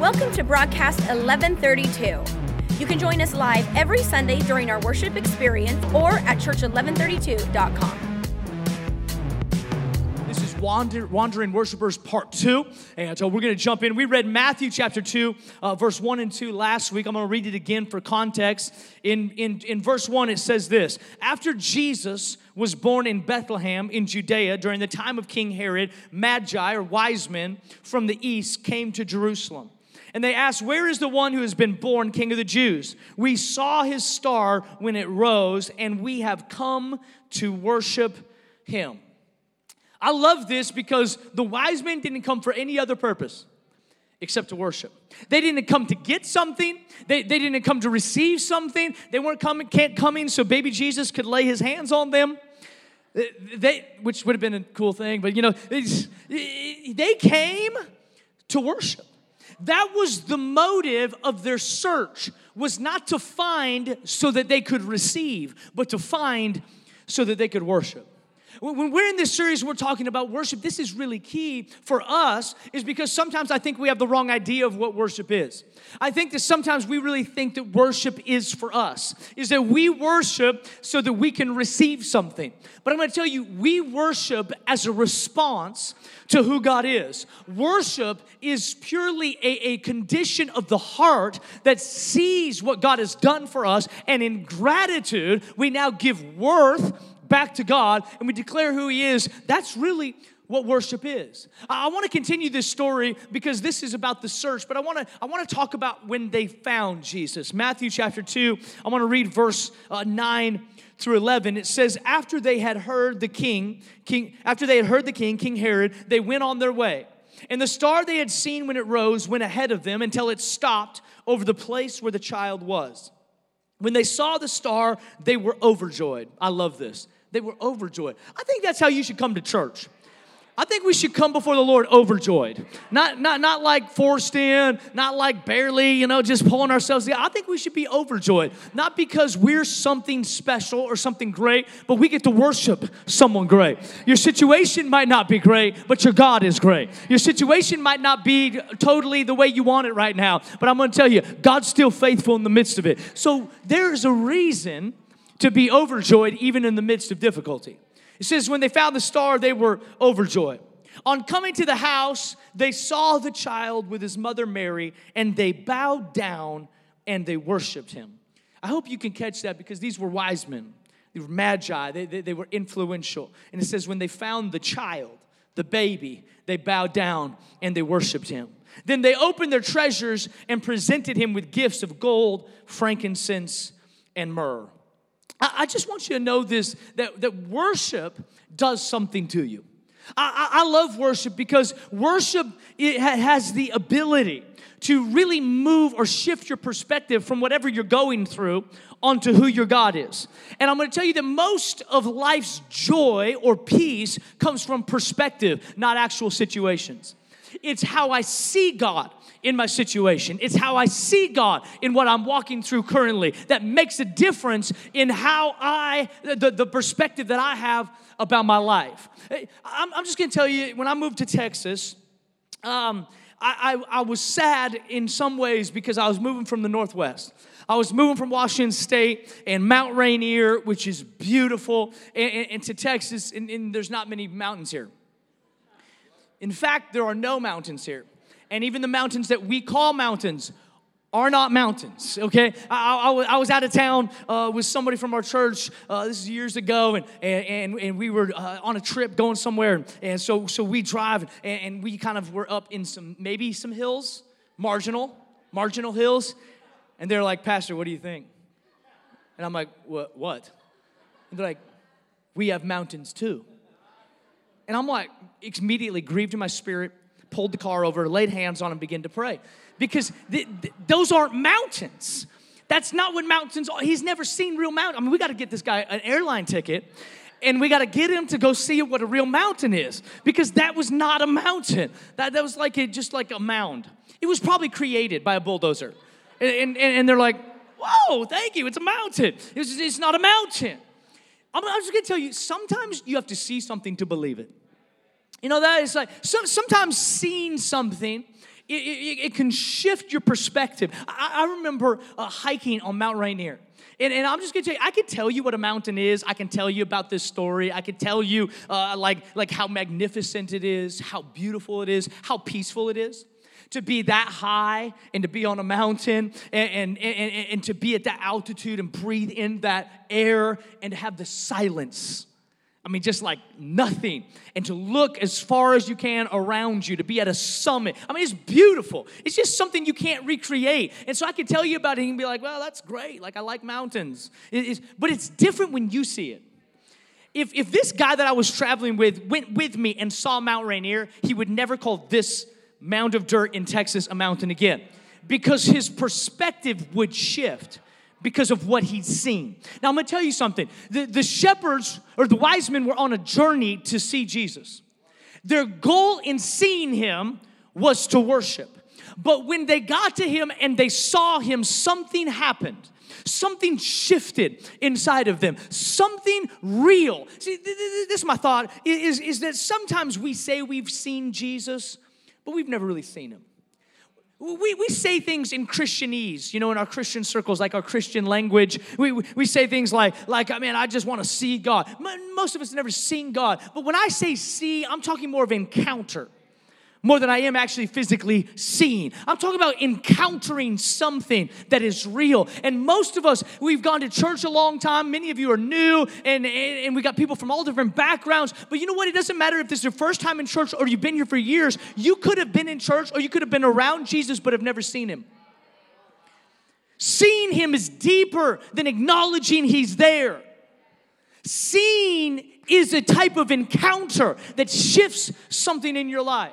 Welcome to broadcast 1132. You can join us live every Sunday during our worship experience or at church1132.com. This is Wander, Wandering Worshippers Part 2. And so we're going to jump in. We read Matthew chapter 2, uh, verse 1 and 2 last week. I'm going to read it again for context. In, in, in verse 1, it says this After Jesus was born in Bethlehem in Judea during the time of King Herod, Magi or wise men from the east came to Jerusalem. And they asked, Where is the one who has been born king of the Jews? We saw his star when it rose, and we have come to worship him. I love this because the wise men didn't come for any other purpose except to worship. They didn't come to get something. They, they didn't come to receive something. They weren't coming, can't coming so baby Jesus could lay his hands on them. They, which would have been a cool thing, but you know, they came to worship. That was the motive of their search was not to find so that they could receive, but to find so that they could worship. When we're in this series, we're talking about worship. This is really key for us, is because sometimes I think we have the wrong idea of what worship is. I think that sometimes we really think that worship is for us, is that we worship so that we can receive something. But I'm gonna tell you, we worship as a response to who God is. Worship is purely a, a condition of the heart that sees what God has done for us, and in gratitude, we now give worth back to God and we declare who He is, that's really what worship is. I want to continue this story because this is about the search, but I want to I want to talk about when they found Jesus. Matthew chapter 2, I want to read verse uh, 9 through 11. It says after they had heard the king, king after they had heard the king, King Herod, they went on their way. And the star they had seen when it rose went ahead of them until it stopped over the place where the child was. When they saw the star, they were overjoyed. I love this. They were overjoyed. I think that's how you should come to church. I think we should come before the Lord overjoyed. Not, not, not like forced in, not like barely, you know, just pulling ourselves together. I think we should be overjoyed. Not because we're something special or something great, but we get to worship someone great. Your situation might not be great, but your God is great. Your situation might not be totally the way you want it right now, but I'm gonna tell you, God's still faithful in the midst of it. So there's a reason to be overjoyed even in the midst of difficulty. It says, when they found the star, they were overjoyed. On coming to the house, they saw the child with his mother Mary, and they bowed down and they worshiped him. I hope you can catch that because these were wise men. They were magi, they, they, they were influential. And it says, when they found the child, the baby, they bowed down and they worshiped him. Then they opened their treasures and presented him with gifts of gold, frankincense, and myrrh. I, just want you to know this that, that worship does something to you. I, I, love worship because worship it has the ability to really move or shift your perspective from whatever you're going through onto who your God is. And I'm going to tell you that most of life's joy or peace comes from perspective, not actual situations. It's how I see God in my situation. It's how I see God in what I'm walking through currently that makes a difference in how I, the, the perspective that I have about my life. I'm, I'm just gonna tell you, when I moved to Texas, um, I, I, I, was sad in some ways because I was moving from the Northwest. I was moving from Washington State and Mount Rainier, which is beautiful, and, and, and to Texas, and, and there's not many mountains here. In fact, there are no mountains here and even the mountains that we call mountains are not mountains, okay? I, I, I was out of town uh, with somebody from our church, uh, this is years ago, and, and, and we were uh, on a trip going somewhere, and so, so we drive, and, and we kind of were up in some, maybe some hills, marginal, marginal hills, and they're like, Pastor, what do you think? And I'm like, what? what? And they're like, we have mountains too. And I'm like, immediately grieved in my spirit, pulled the car over, laid hands on him, began to pray. Because th- th- those aren't mountains. That's not what mountains are. He's never seen real mountains. I mean, we got to get this guy an airline ticket and we got to get him to go see what a real mountain is because that was not a mountain. That, that was like a, just like a mound. It was probably created by a bulldozer. And, and, and they're like, whoa, thank you, it's a mountain. It's, it's not a mountain. I'm, I'm just gonna tell you, sometimes you have to see something to believe it. You know, that is like so, sometimes seeing something it, it, it can shift your perspective. I, I remember uh, hiking on Mount Rainier. And, and, I'm just gonna tell you, I can tell you what a mountain is. I can tell you about this story. I could tell you uh, like, like how magnificent it is, how beautiful it is, how peaceful it is to be that high and to be on a mountain and, and, and, and, to be at that altitude and breathe in that air and to have the silence. I mean, just like nothing. And to look as far as you can around you, to be at a summit. I mean, it's beautiful. It's just something you can't recreate. And so I can tell you about it and be like, well, that's great. Like, I like mountains. It is, but it's different when you see it. If, if this guy that I was traveling with went with me and saw Mount Rainier, he would never call this mound of dirt in Texas a mountain again because his perspective would shift because of what he'd seen. Now, I'm gonna tell you something. The, the shepherds or the wise men were on a journey to see Jesus. Their goal in seeing him was to worship. But when they got to him and they saw him, something happened. Something shifted inside of them. Something real. See, this is my thought is, is that sometimes we say we've seen Jesus, but we've never really seen him. We, we say things in Christianese, you know, in our Christian circles, like our Christian language. We, we say things like, like, I mean, I just want to see God. Most of us never seen God. But when I say see, I'm talking more of encounter more than I am actually physically seeing. I'm talking about encountering something that is real. And most of us, we've gone to church a long time. Many of you are new, and, and, and, we got people from all different backgrounds. But you know what? It doesn't matter if this is your first time in church or you've been here for years. You could have been in church or you could have been around Jesus but have never seen him. Seeing him is deeper than acknowledging he's there. Seeing is a type of encounter that shifts something in your life.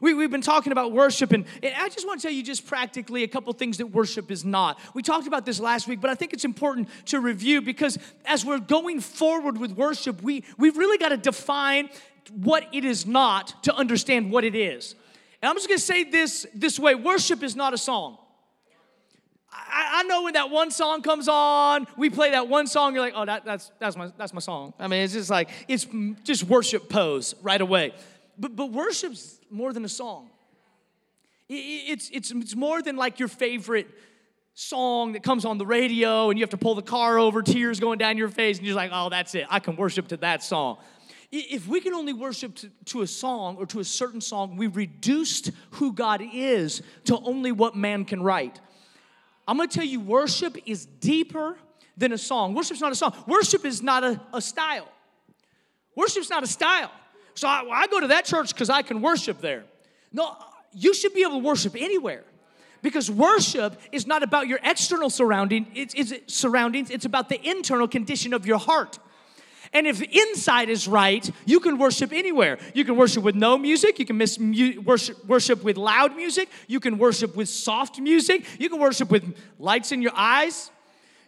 We, we've been talking about worship, and, and I just want to tell you just practically a couple things that worship is not. We talked about this last week, but I think it's important to review because as we're going forward with worship, we, we've really got to define what it is not to understand what it is. And I'm just going to say this this way worship is not a song. I, I, know when that one song comes on, we play that one song, you're like, oh, that, that's, that's, my, that's my song. I mean, it's just like, it's just worship pose right away. But, but worship's more than a song. It's, it's, it's more than like your favorite song that comes on the radio and you have to pull the car over, tears going down your face, and you're like, oh, that's it. I can worship to that song. If we can only worship to, to a song or to a certain song, we reduced who God is to only what man can write. I'm gonna tell you, worship is deeper than a song. Worship's not a song. Worship is not a, a style. Worship's not a style. So I, I go to that church because I can worship there. No, you should be able to worship anywhere because worship is not about your external surrounding it's, it's, surroundings it's about the internal condition of your heart. And if the inside is right you can worship anywhere. You can worship with no music you can miss mu- worship, worship with loud music you can worship with soft music you can worship with lights in your eyes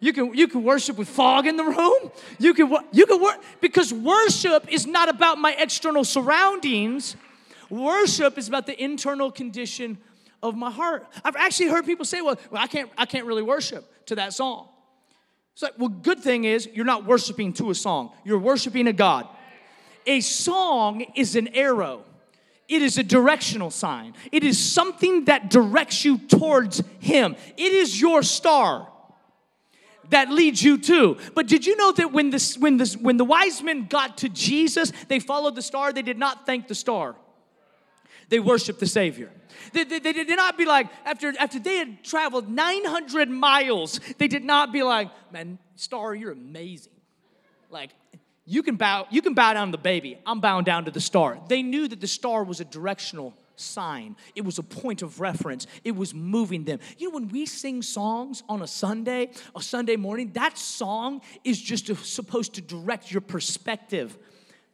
you can, you can worship with fog in the room. You can, you can work because worship is not about my external surroundings. Worship is about the internal condition of my heart. I've actually heard people say, well, well I, can't, I can't really worship to that song. It's like, well, good thing is you're not worshiping to a song, you're worshiping a God. A song is an arrow. It is a directional sign. It is something that directs you towards Him. It is your star that leads you to. But did you know that when, this, when, this, when the wise men got to Jesus, they followed the star, they did not thank the star. They worshiped the Savior. They, they, they, did not be like, after, after they had traveled 900 miles, they did not be like, man, star, you're amazing. Like, you can bow, you can bow down to the baby. I'm bowing down to the star. They knew that the star was a directional sign. It was a point of reference. It was moving them. You know, when we sing songs on a Sunday, a Sunday morning, that song is just a, supposed to direct your perspective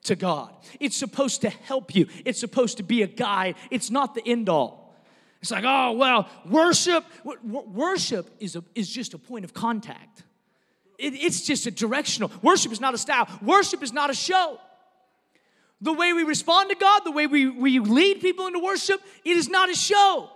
to God. It's supposed to help you. It's supposed to be a guide. It's not the end all. It's like, oh, well, worship, worship is, a, is just a point of contact. It, it's just a directional. Worship is not a style. Worship is not a show. The way we respond to God, the way we, we lead people into worship, it is not a show.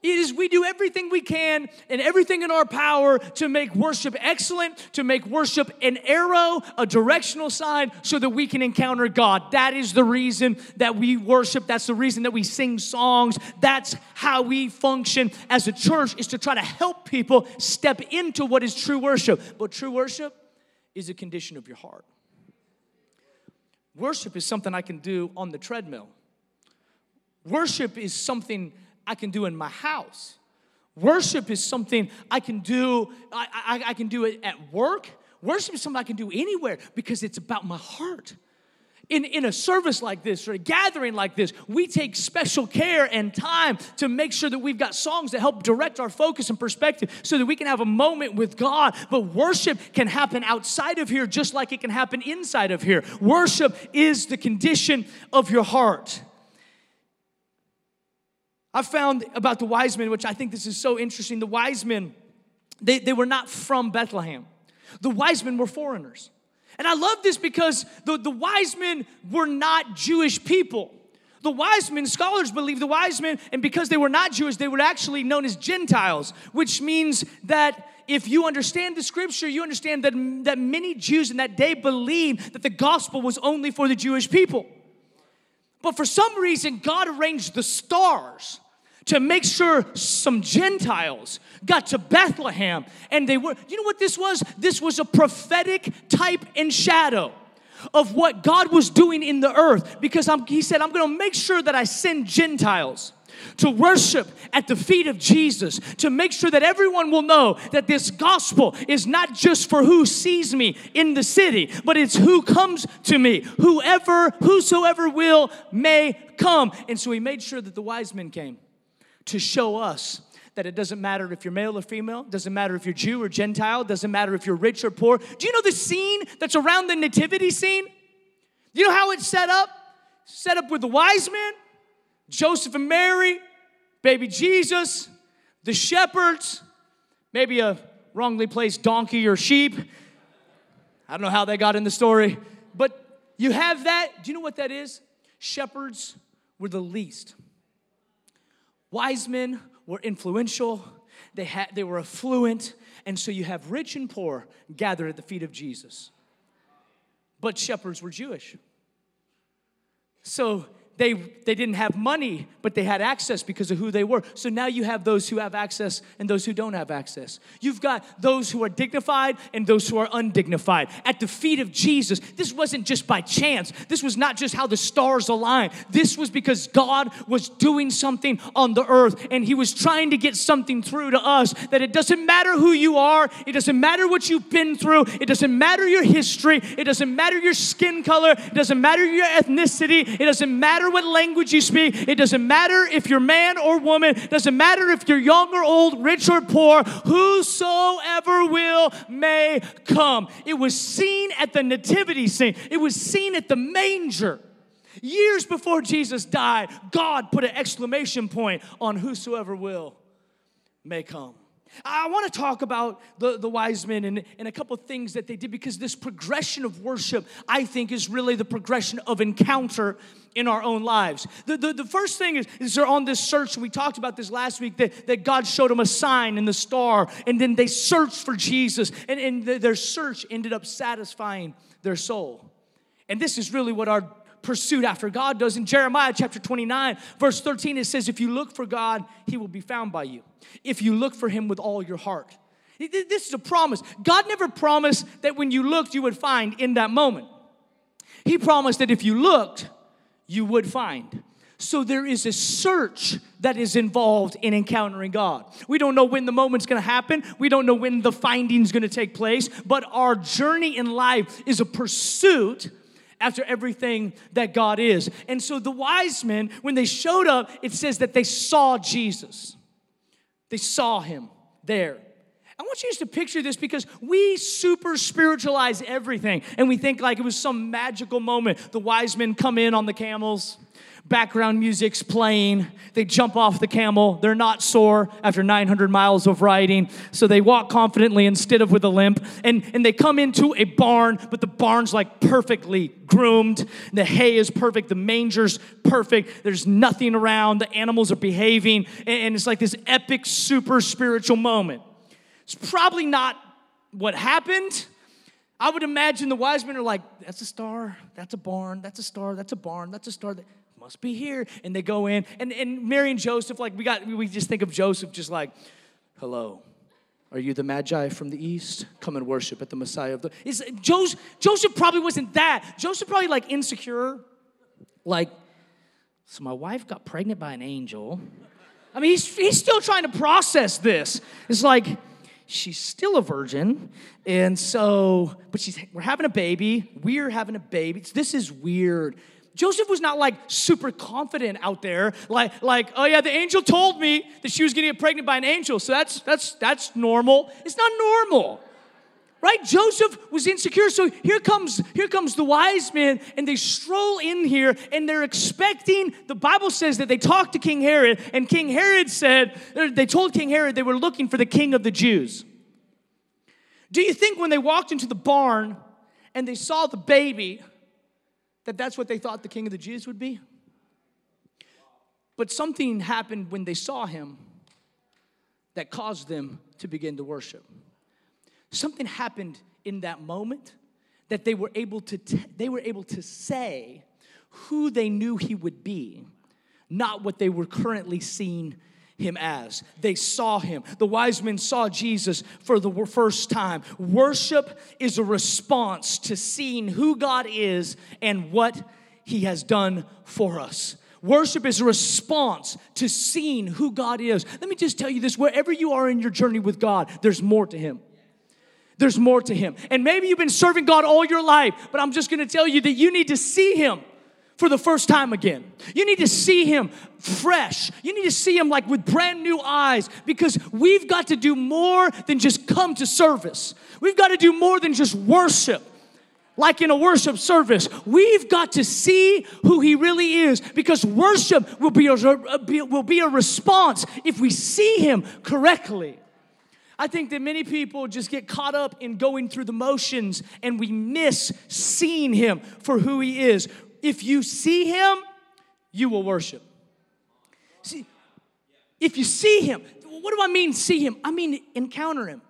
It is we do everything we can and everything in our power to make worship excellent, to make worship an arrow, a directional sign, so that we can encounter God. That is the reason that we worship. That's the reason that we sing songs. That's how we function as a church is to try to help people step into what is true worship. But true worship is a condition of your heart. Worship is something I can do on the treadmill. Worship is something I can do in my house. Worship is something I can do, I, I, I, can do it at work. Worship is something I can do anywhere because it's about my heart. In, in a service like this or a gathering like this, we take special care and time to make sure that we've got songs that help direct our focus and perspective so that we can have a moment with God. But worship can happen outside of here just like it can happen inside of here. Worship is the condition of your heart. I found about the wise men, which I think this is so interesting. The wise men, they, they were not from Bethlehem. The wise men were foreigners. And I love this because the, the wise men were not Jewish people. The wise men, scholars believe the wise men, and because they were not Jewish, they were actually known as Gentiles, which means that if you understand the scripture, you understand that, that many Jews in that day believed that the gospel was only for the Jewish people. But for some reason, God arranged the stars to make sure some Gentiles got to Bethlehem. And they were, you know what this was? This was a prophetic type and shadow of what God was doing in the earth because I'm, he said, I'm gonna make sure that I send Gentiles to worship at the feet of Jesus, to make sure that everyone will know that this gospel is not just for who sees me in the city, but it's who comes to me. Whoever, whosoever will may come. And so he made sure that the wise men came to show us that it doesn't matter if you're male or female, doesn't matter if you're Jew or Gentile, doesn't matter if you're rich or poor. Do you know the scene that's around the nativity scene? Do you know how it's set up? Set up with the wise men, Joseph and Mary, baby Jesus, the shepherds, maybe a wrongly placed donkey or sheep. I don't know how they got in the story, but you have that. Do you know what that is? Shepherds were the least. Wise men were influential, they, had, they were affluent, and so you have rich and poor gathered at the feet of Jesus. But shepherds were Jewish. So they, they didn't have money, but they had access because of who they were. So now you have those who have access and those who don't have access. You've got those who are dignified and those who are undignified. At the feet of Jesus, this wasn't just by chance. This was not just how the stars aligned. This was because God was doing something on the earth and He was trying to get something through to us that it doesn't matter who you are, it doesn't matter what you've been through, it doesn't matter your history, it doesn't matter your skin color, it doesn't matter your ethnicity, it doesn't matter matter what language you speak. It doesn't matter if you're man or woman. It doesn't matter if you're young or old, rich or poor. Whosoever will may come. It was seen at the nativity scene. It was seen at the manger. Years before Jesus died, God put an exclamation point on whosoever will may come. I want to talk about the, the wise men and, and a couple of things that they did because this progression of worship, I think, is really the progression of encounter in our own lives. The, the, the first thing is, is they're on this search, we talked about this last week, that, that God showed them a sign in the star, and then they searched for Jesus, and, and the, their search ended up satisfying their soul. And this is really what our pursuit after God does. In Jeremiah chapter 29, verse 13, it says, If you look for God, he will be found by you. If you look for him with all your heart. This is a promise. God never promised that when you looked, you would find in that moment. He promised that if you looked, you would find. So there is a search that is involved in encountering God. We don't know when the moment's gonna happen, we don't know when the finding's gonna take place, but our journey in life is a pursuit after everything that God is. And so the wise men, when they showed up, it says that they saw Jesus. They saw him there. I want you just to picture this because we super spiritualize everything and we think like it was some magical moment. The wise men come in on the camels, Background music's playing. They jump off the camel. They're not sore after 900 miles of riding. So they walk confidently instead of with a limp. And, and they come into a barn, but the barn's like perfectly groomed. The hay is perfect. The manger's perfect. There's nothing around. The animals are behaving. And it's like this epic, super spiritual moment. It's probably not what happened. I would imagine the wise men are like, that's a star, that's a barn, that's a star, that's a barn, that's a star That must be here. And they go in, and, and Mary and Joseph, like we got, we just think of Joseph just like, hello. Are you the Magi from the East? Come and worship at the Messiah of the. Is Joseph, Joseph probably wasn't that. Joseph probably like insecure. Like, so my wife got pregnant by an angel. I mean, he's, he's still trying to process this. It's like, she's still a virgin. And so, but she's, we're having a baby. We're having a baby. This is weird. Joseph was not like super confident out there, like, like, oh yeah, the angel told me that she was gonna get pregnant by an angel, so that's that's that's normal. It's not normal. Right? Joseph was insecure. So here comes here comes the wise men and they stroll in here and they're expecting the Bible says that they talked to King Herod and King Herod said they told King Herod they were looking for the king of the Jews. Do you think when they walked into the barn and they saw the baby that that's what they thought the king of the Jews would be? But something happened when they saw him that caused them to begin to worship. Something happened in that moment that they were able to t- they were able to say who they knew he would be, not what they were currently seeing him as. They saw him. The wise men saw Jesus for the first time. Worship is a response to seeing who God is and what he has done for us. Worship is a response to seeing who God is. Let me just tell you this wherever you are in your journey with God, there's more to him there's more to him. And maybe you've been serving God all your life, but I'm just gonna tell you that you need to see him for the first time again. You need to see him fresh. You need to see him like with brand new eyes because we've got to do more than just come to service. We've got to do more than just worship. Like in a worship service, we've got to see who he really is because worship will be a, will be a response if we see him correctly. I think that many people just get caught up in going through the motions and we miss seeing him for who he is. If you see him, you will worship. See, if you see him, what do I mean see him? I mean encounter him.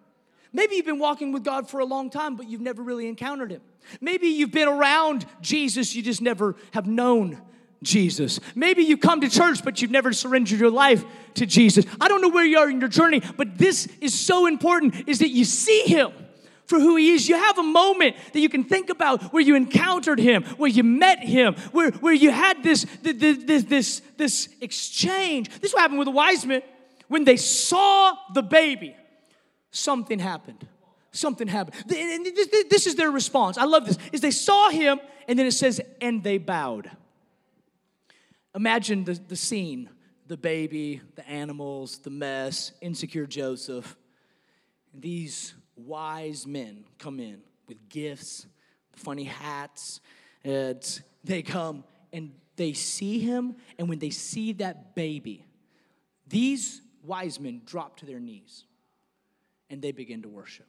Maybe you've been walking with God for a long time, but you've never really encountered him. Maybe you've been around Jesus, you just never have known Jesus. Maybe you come to church, but you've never surrendered your life to Jesus. I don't know where you are in your journey, but this is so important is that you see him for who he is. You have a moment that you can think about where you encountered him, where you met him, where, where you had this, this, this, this exchange. This is what happened with the wise men. When they saw the baby, something happened. Something happened. And this is their response. I love this. Is they saw him, and then it says, and they bowed. Imagine the, the scene the baby, the animals, the mess, insecure Joseph. These wise men come in with gifts, funny hats. And they come and they see him, and when they see that baby, these wise men drop to their knees and they begin to worship.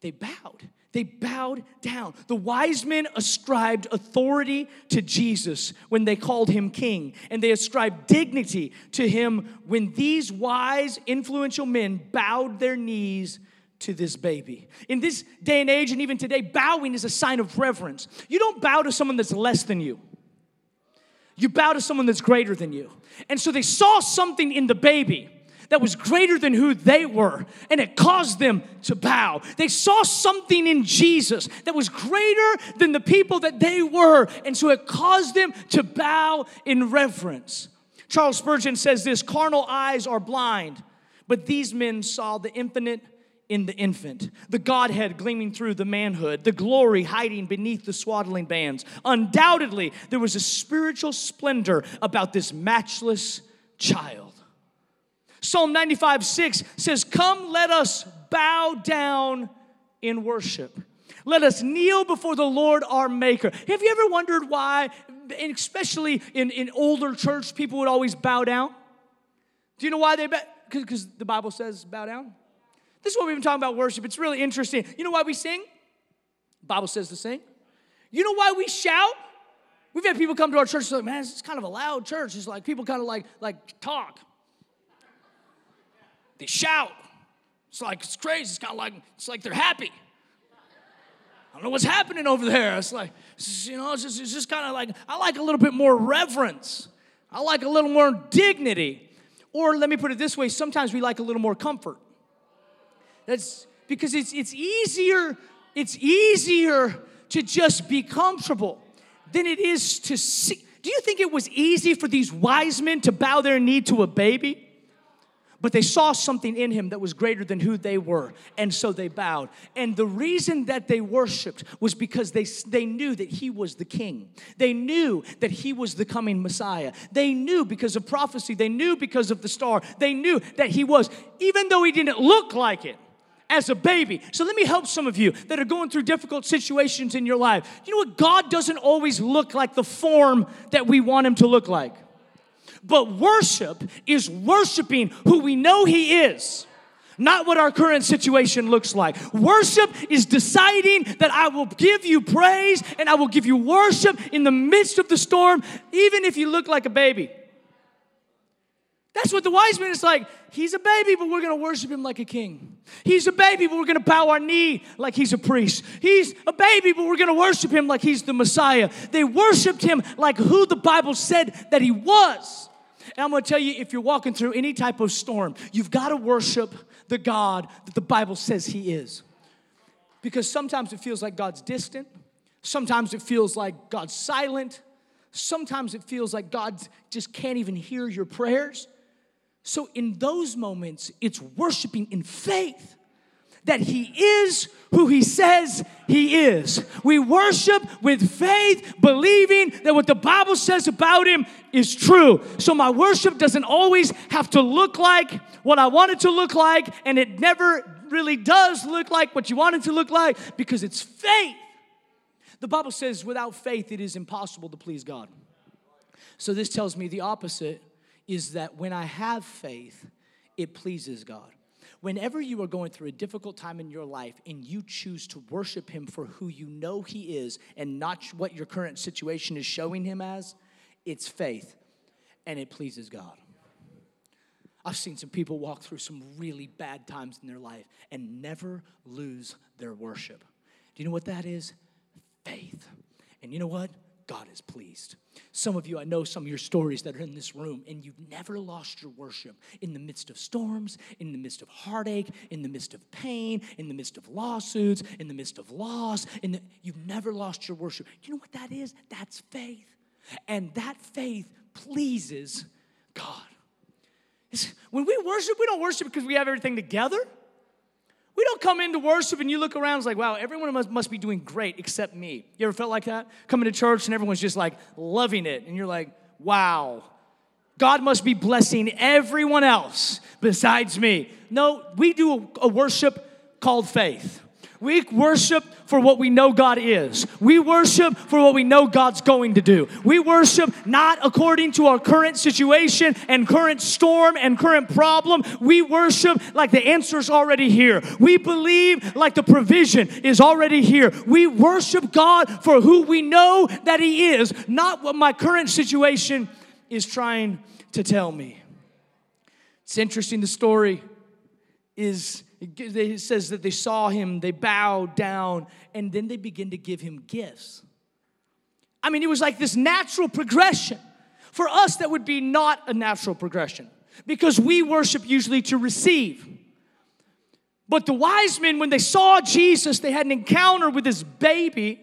They bowed. They bowed down. The wise men ascribed authority to Jesus when they called him king, and they ascribed dignity to him when these wise, influential men bowed their knees to this baby. In this day and age, and even today, bowing is a sign of reverence. You don't bow to someone that's less than you, you bow to someone that's greater than you. And so they saw something in the baby that was greater than who they were, and it caused them to bow. They saw something in Jesus that was greater than the people that they were, and so it caused them to bow in reverence. Charles Spurgeon says this carnal eyes are blind, but these men saw the infinite in the infant, the Godhead gleaming through the manhood, the glory hiding beneath the swaddling bands. Undoubtedly, there was a spiritual splendor about this matchless child. Psalm 95 6 says, Come, let us bow down in worship. Let us kneel before the Lord our Maker. Have you ever wondered why especially in, in older church, people would always bow down. Do you know why they bow? Because the Bible says bow down. This is what we've been talking about worship. It's really interesting. You know why we sing? The Bible says to sing. You know why we shout? We've had people come to our church say, man, it's kind of a loud church. It's like people kind of like, like talk. They shout. It's like, it's crazy. It's kind of like, it's like they're happy. I don't know what's happening over there. It's like, you know, it's just, it's just kind of like, I like a little bit more reverence. I like a little more dignity. Or let me put it this way sometimes we like a little more comfort. That's because it's, it's easier, it's easier to just be comfortable than it is to see. Do you think it was easy for these wise men to bow their knee to a baby? But they saw something in him that was greater than who they were, and so they bowed. And the reason that they worshiped was because they, they knew that he was the king. They knew that he was the coming Messiah. They knew because of prophecy, they knew because of the star, they knew that he was, even though he didn't look like it as a baby. So let me help some of you that are going through difficult situations in your life. You know what? God doesn't always look like the form that we want him to look like. But worship is worshiping who we know he is not what our current situation looks like. Worship is deciding that I will give you praise and I will give you worship in the midst of the storm, even if you look like a baby. That's what the wise man is like. He's a baby, but we're to worship him like a king. He's a baby, but we're to bow our knee like he's a priest. He's a baby, but we're to worship him like he's the Messiah. They worshiped him like who the Bible said that he was. And I'm to tell you if you're walking through any type of storm, you've got to worship the God that the Bible says he is. Because sometimes it feels like God's distant, sometimes it feels like God's silent, sometimes it feels like God just can't even hear your prayers. So, in those moments, it's worshiping in faith that He is who He says He is. We worship with faith, believing that what the Bible says about Him is true. So, my worship doesn't always have to look like what I want it to look like, and it never really does look like what you want it to look like because it's faith. The Bible says, without faith, it is impossible to please God. So, this tells me the opposite is that when I have faith, it pleases God. Whenever you are going through a difficult time in your life and you choose to worship Him for who you know He is and not what your current situation is showing Him as, it's faith and it pleases God. I've seen some people walk through some really bad times in their life and never lose their worship. Do you know what that is? Faith. And you know what? God is pleased. Some of you, I know some of your stories that are in this room, and you've never lost your worship in the midst of storms, in the midst of heartache, in the midst of pain, in the midst of lawsuits, in the midst of loss. In the, you've never lost your worship. You know what that is? That's faith. And that faith pleases God. It's, when we worship, we don't worship because we have everything together. We don't come into worship and you look around, it's like, wow, everyone must, must be doing great except me. You ever felt like that? Coming to church and everyone's just like loving it, and you're like, wow, God must be blessing everyone else besides me. No, we do a, a worship called faith. We worship for what we know God is. We worship for what we know God's going to do. We worship not according to our current situation and current storm and current problem. We worship like the answer's already here. We believe like the provision is already here. We worship God for who we know that He is, not what my current situation is trying to tell me. It's interesting, the story is it says that they saw him, they bowed down, and then they begin to give him gifts. I mean, it was like this natural progression. For us, that would be not a natural progression because we worship usually to receive. But the wise men, when they saw Jesus, they had an encounter with this baby.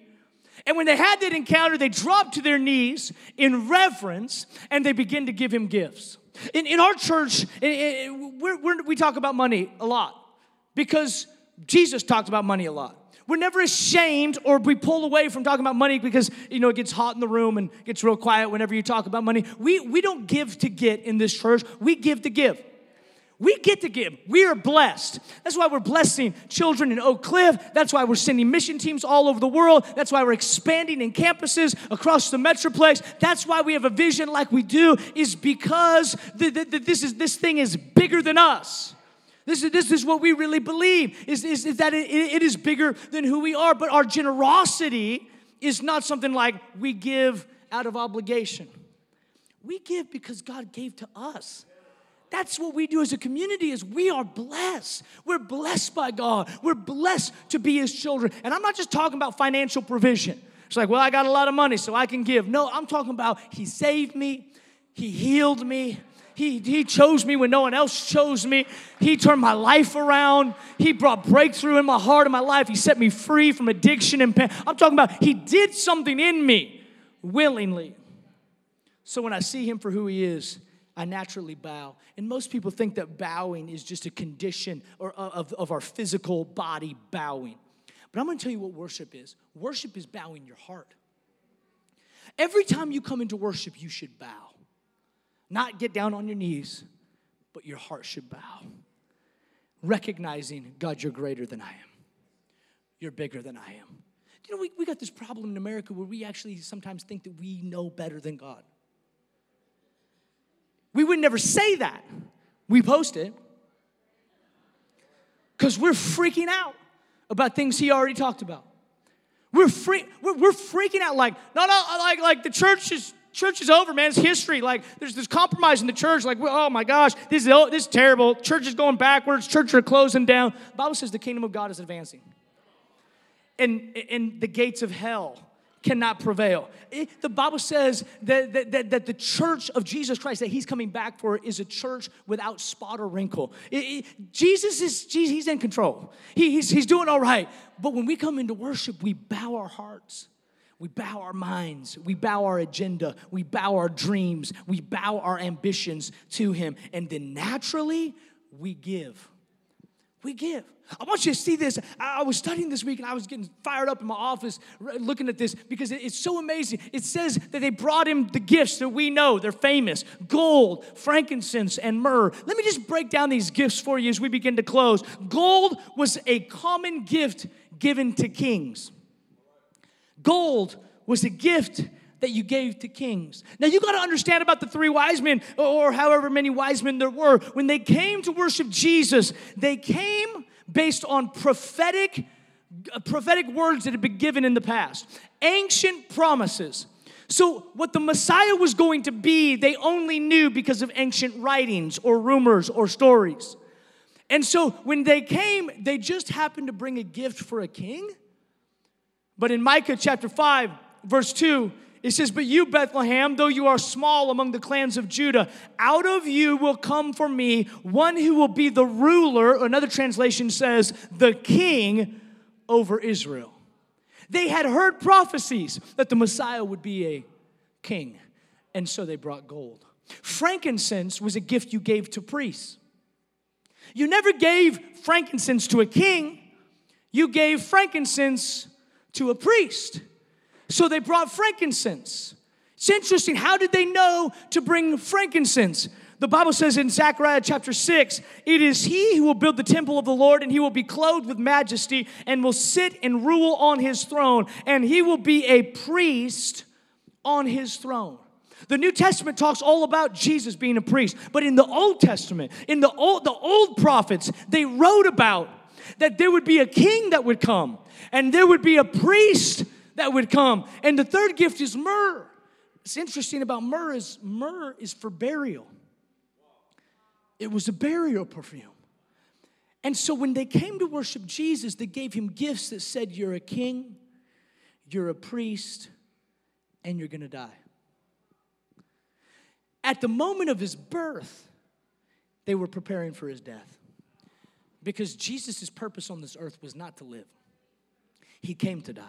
And when they had that encounter, they dropped to their knees in reverence and they begin to give him gifts. In, in our church, we're, we talk about money a lot because Jesus talked about money a lot. We're never ashamed or we pull away from talking about money because you know it gets hot in the room and gets real quiet whenever you talk about money. We we don't give to get in this church. We give to give. We get to give. We are blessed. That's why we're blessing children in Oak Cliff. That's why we're sending mission teams all over the world. That's why we're expanding in campuses across the Metroplex. That's why we have a vision like we do, is because the, the, the, this, is, this thing is bigger than us. This is, this is what we really believe, is, is, is that it, it is bigger than who we are. But our generosity is not something like we give out of obligation. We give because God gave to us. That's what we do as a community is we are blessed. We're blessed by God. We're blessed to be his children. And I'm not just talking about financial provision. It's like, well, I got a lot of money so I can give. No, I'm talking about he saved me. He healed me. He, he chose me when no one else chose me. He turned my life around. He brought breakthrough in my heart and my life. He set me free from addiction and pain. I'm talking about He did something in me willingly. So when I see Him for who He is, I naturally bow. And most people think that bowing is just a condition or uh, of, of our physical body bowing. But I'm gonna tell you what worship is worship is bowing your heart. Every time you come into worship, you should bow. Not get down on your knees, but your heart should bow. Recognizing, God, you're greater than I am. You're bigger than I am. You know, we, we got this problem in America where we actually sometimes think that we know better than God. We would never say that. We post it because we're freaking out about things He already talked about. We're, free, we're, we're freaking out like, no, no, like, like the church is church is over, man. It's history. Like there's this compromise in the church. Like, oh my gosh, this is oh, this is terrible. Church is going backwards. Church are closing down. The Bible says the kingdom of God is advancing, and and the gates of hell cannot prevail. It, the Bible says that, that, that, that, the church of Jesus Christ that he's coming back for is a church without spot or wrinkle. It, it, Jesus is, he's in control. He, he's, he's doing all right. But when we come into worship, we bow our hearts we bow our minds, we bow our agenda, we bow our dreams, we bow our ambitions to Him, and then naturally we give. We give. I want you to see this. I was studying this week and I was getting fired up in my office looking at this because it's so amazing. It says that they brought him the gifts that we know, they're famous gold, frankincense, and myrrh. Let me just break down these gifts for you as we begin to close. Gold was a common gift given to kings. Gold was a gift that you gave to kings. Now you got to understand about the three wise men, or however many wise men there were. When they came to worship Jesus, they came based on prophetic, uh, prophetic words that had been given in the past, ancient promises. So, what the Messiah was going to be, they only knew because of ancient writings or rumors or stories. And so, when they came, they just happened to bring a gift for a king but in Micah chapter 5, verse 2, it says, But you, Bethlehem, though you are small among the clans of Judah, out of you will come for me one who will be the ruler. Another translation says, the king over Israel. They had heard prophecies that the Messiah would be a king, and so they brought gold. Frankincense was a gift you gave to priests. You never gave frankincense to a king, you gave frankincense to a priest. So they brought frankincense. It's interesting. How did they know to bring frankincense? The Bible says in Zechariah chapter 6, it is he who will build the temple of the Lord, and he will be clothed with majesty, and will sit and rule on his throne, and he will be a priest on his throne. The New Testament talks all about Jesus being a priest, but in the Old Testament, in the old, the old prophets, they wrote about that there would be a king that would come and there would be a priest that would come. And the third gift is myrrh. It's interesting about myrrh is myrrh is for burial. It was a burial perfume. And so when they came to worship Jesus, they gave him gifts that said, You're a king, you're a priest, and you're gonna die. At the moment of his birth, they were preparing for his death. Because Jesus' purpose on this earth was not to live, he came to die.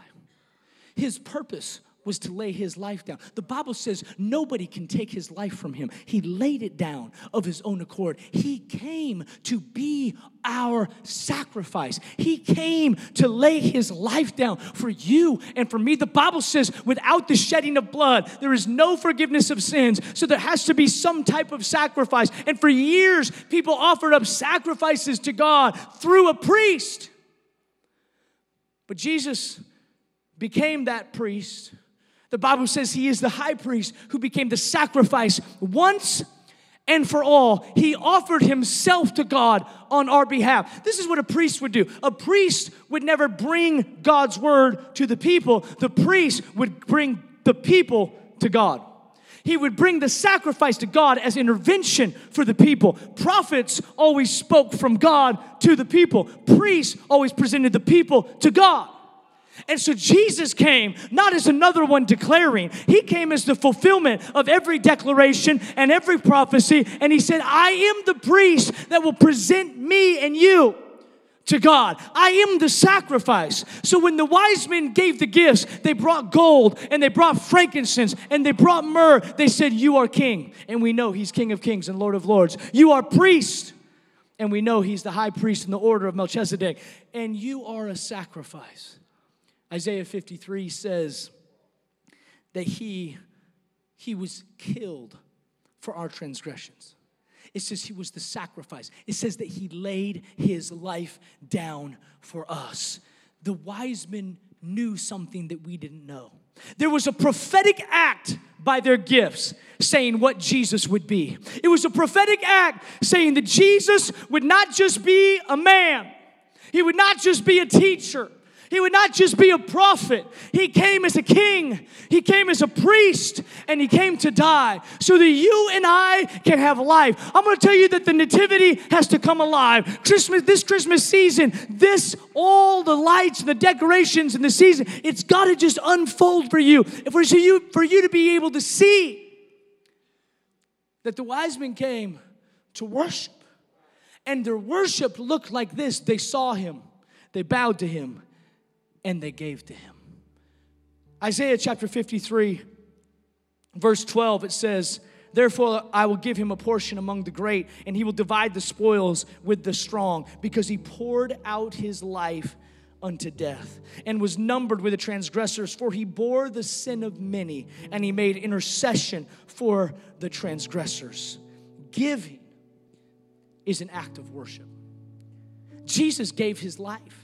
His purpose was to lay his life down. The Bible says nobody can take his life from him. He laid it down of his own accord. He came to be our sacrifice. He came to lay his life down for you and for me. The Bible says without the shedding of blood, there is no forgiveness of sins. So there has to be some type of sacrifice. And for years, people offered up sacrifices to God through a priest. But Jesus became that priest. The Bible says he is the high priest who became the sacrifice once and for all. He offered himself to God on our behalf. This is what a priest would do. A priest would never bring God's word to the people, the priest would bring the people to God. He would bring the sacrifice to God as intervention for the people. Prophets always spoke from God to the people. Priests always presented the people to God. And so Jesus came not as another one declaring, He came as the fulfillment of every declaration and every prophecy. And He said, I am the priest that will present me and you to God. I am the sacrifice. So when the wise men gave the gifts, they brought gold and they brought frankincense and they brought myrrh. They said, You are king. And we know He's King of kings and Lord of lords. You are priest. And we know He's the high priest in the order of Melchizedek. And you are a sacrifice. Isaiah 53 says that he, he was killed for our transgressions. It says he was the sacrifice. It says that he laid his life down for us. The wise men knew something that we didn't know. There was a prophetic act by their gifts saying what Jesus would be. It was a prophetic act saying that Jesus would not just be a man, he would not just be a teacher, he would not just be a prophet, he came as a king, he came as a priest, and he came to die so that you and I can have life. I'm going to tell you that the nativity has to come alive. Christmas, this Christmas season, this, all the lights the decorations and the season, it's got to just unfold for you, for you, for you to be able to see that the wise men came to worship. And their worship looked like this. They saw him, they bowed to him, and they gave to him. Isaiah chapter 53, verse 12, it says, Therefore, I will give him a portion among the great, and he will divide the spoils with the strong, because he poured out his life unto death, and was numbered with the transgressors, for he bore the sin of many, and he made intercession for the transgressors. Giving is an act of worship. Jesus gave his life.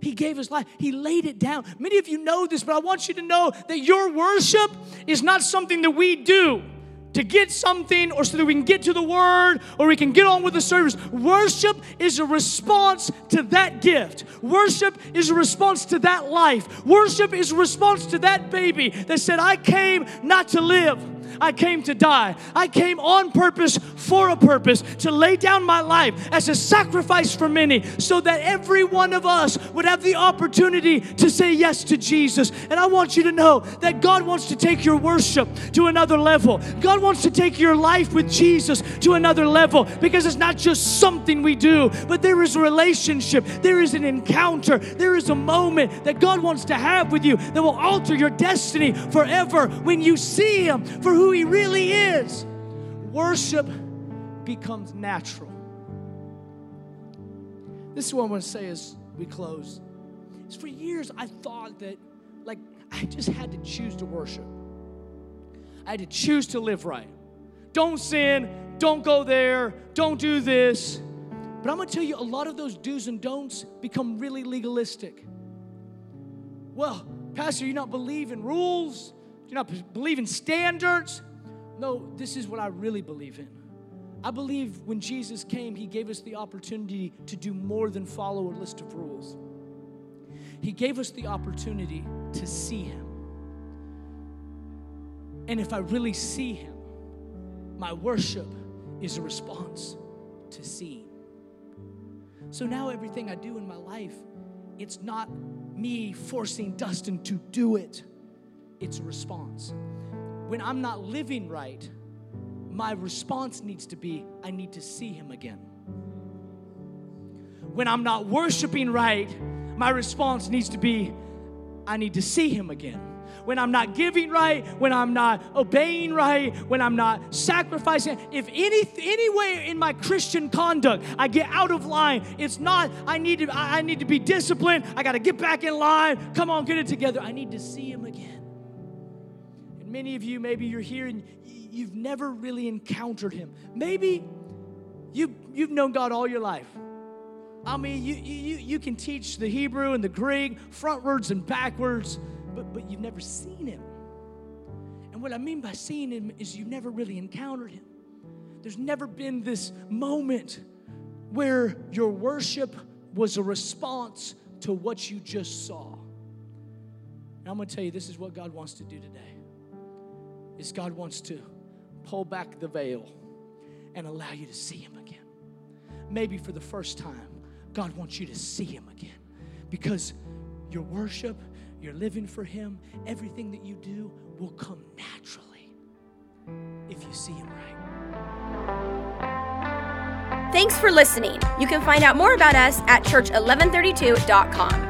He gave his life. He laid it down. Many of you know this, but I want you to know that your worship is not something that we do to get something or so that we can get to the word or we can get on with the service. Worship is a response to that gift. Worship is a response to that life. Worship is a response to that baby that said, I came not to live I came to die. I came on purpose for a purpose to lay down my life as a sacrifice for many so that every one of us would have the opportunity to say yes to Jesus. And I want you to know that God wants to take your worship to another level. God wants to take your life with Jesus to another level because it's not just something we do, but there is a relationship, there is an encounter, there is a moment that God wants to have with you that will alter your destiny forever when you see Him for who He really is, worship becomes natural. This is what I want to say as we close. It's for years I thought that, like, I just had to choose to worship. I had to choose to live right. Don't sin, don't go there, don't do this. But I'm gonna tell you, a lot of those do's and don'ts become really legalistic. Well, Pastor, you not believe in rules? Do you not believe in standards? No, this is what I really believe in. I believe when Jesus came, he gave us the opportunity to do more than follow a list of rules. He gave us the opportunity to see him. And if I really see him, my worship is a response to seeing. So now everything I do in my life, it's not me forcing Dustin to do it it's a response. When I'm not living right, my response needs to be I need to see him again. When I'm not worshiping right, my response needs to be I need to see him again. when I'm not giving right, when I'm not obeying right, when I'm not sacrificing. If any anywhere in my Christian conduct I get out of line, it's not I need to I need to be disciplined. I got to get back in line. Come on, get it together. I need to see him again. Many of you maybe you're here and you've never really encountered him. Maybe you you've known God all your life. I mean, you, you, you can teach the Hebrew and the Greek, frontwards and backwards, but, but you've never seen him. And what I mean by seeing him is you've never really encountered him. There's never been this moment where your worship was a response to what you just saw. And I'm going to tell you, this is what God wants to do today. Is God wants to pull back the veil and allow you to see him again. Maybe for the first time, God wants you to see Him again because your worship, your living for Him, everything that you do will come naturally if you see Him right. Thanks for listening. You can find out more about us at church1132.com.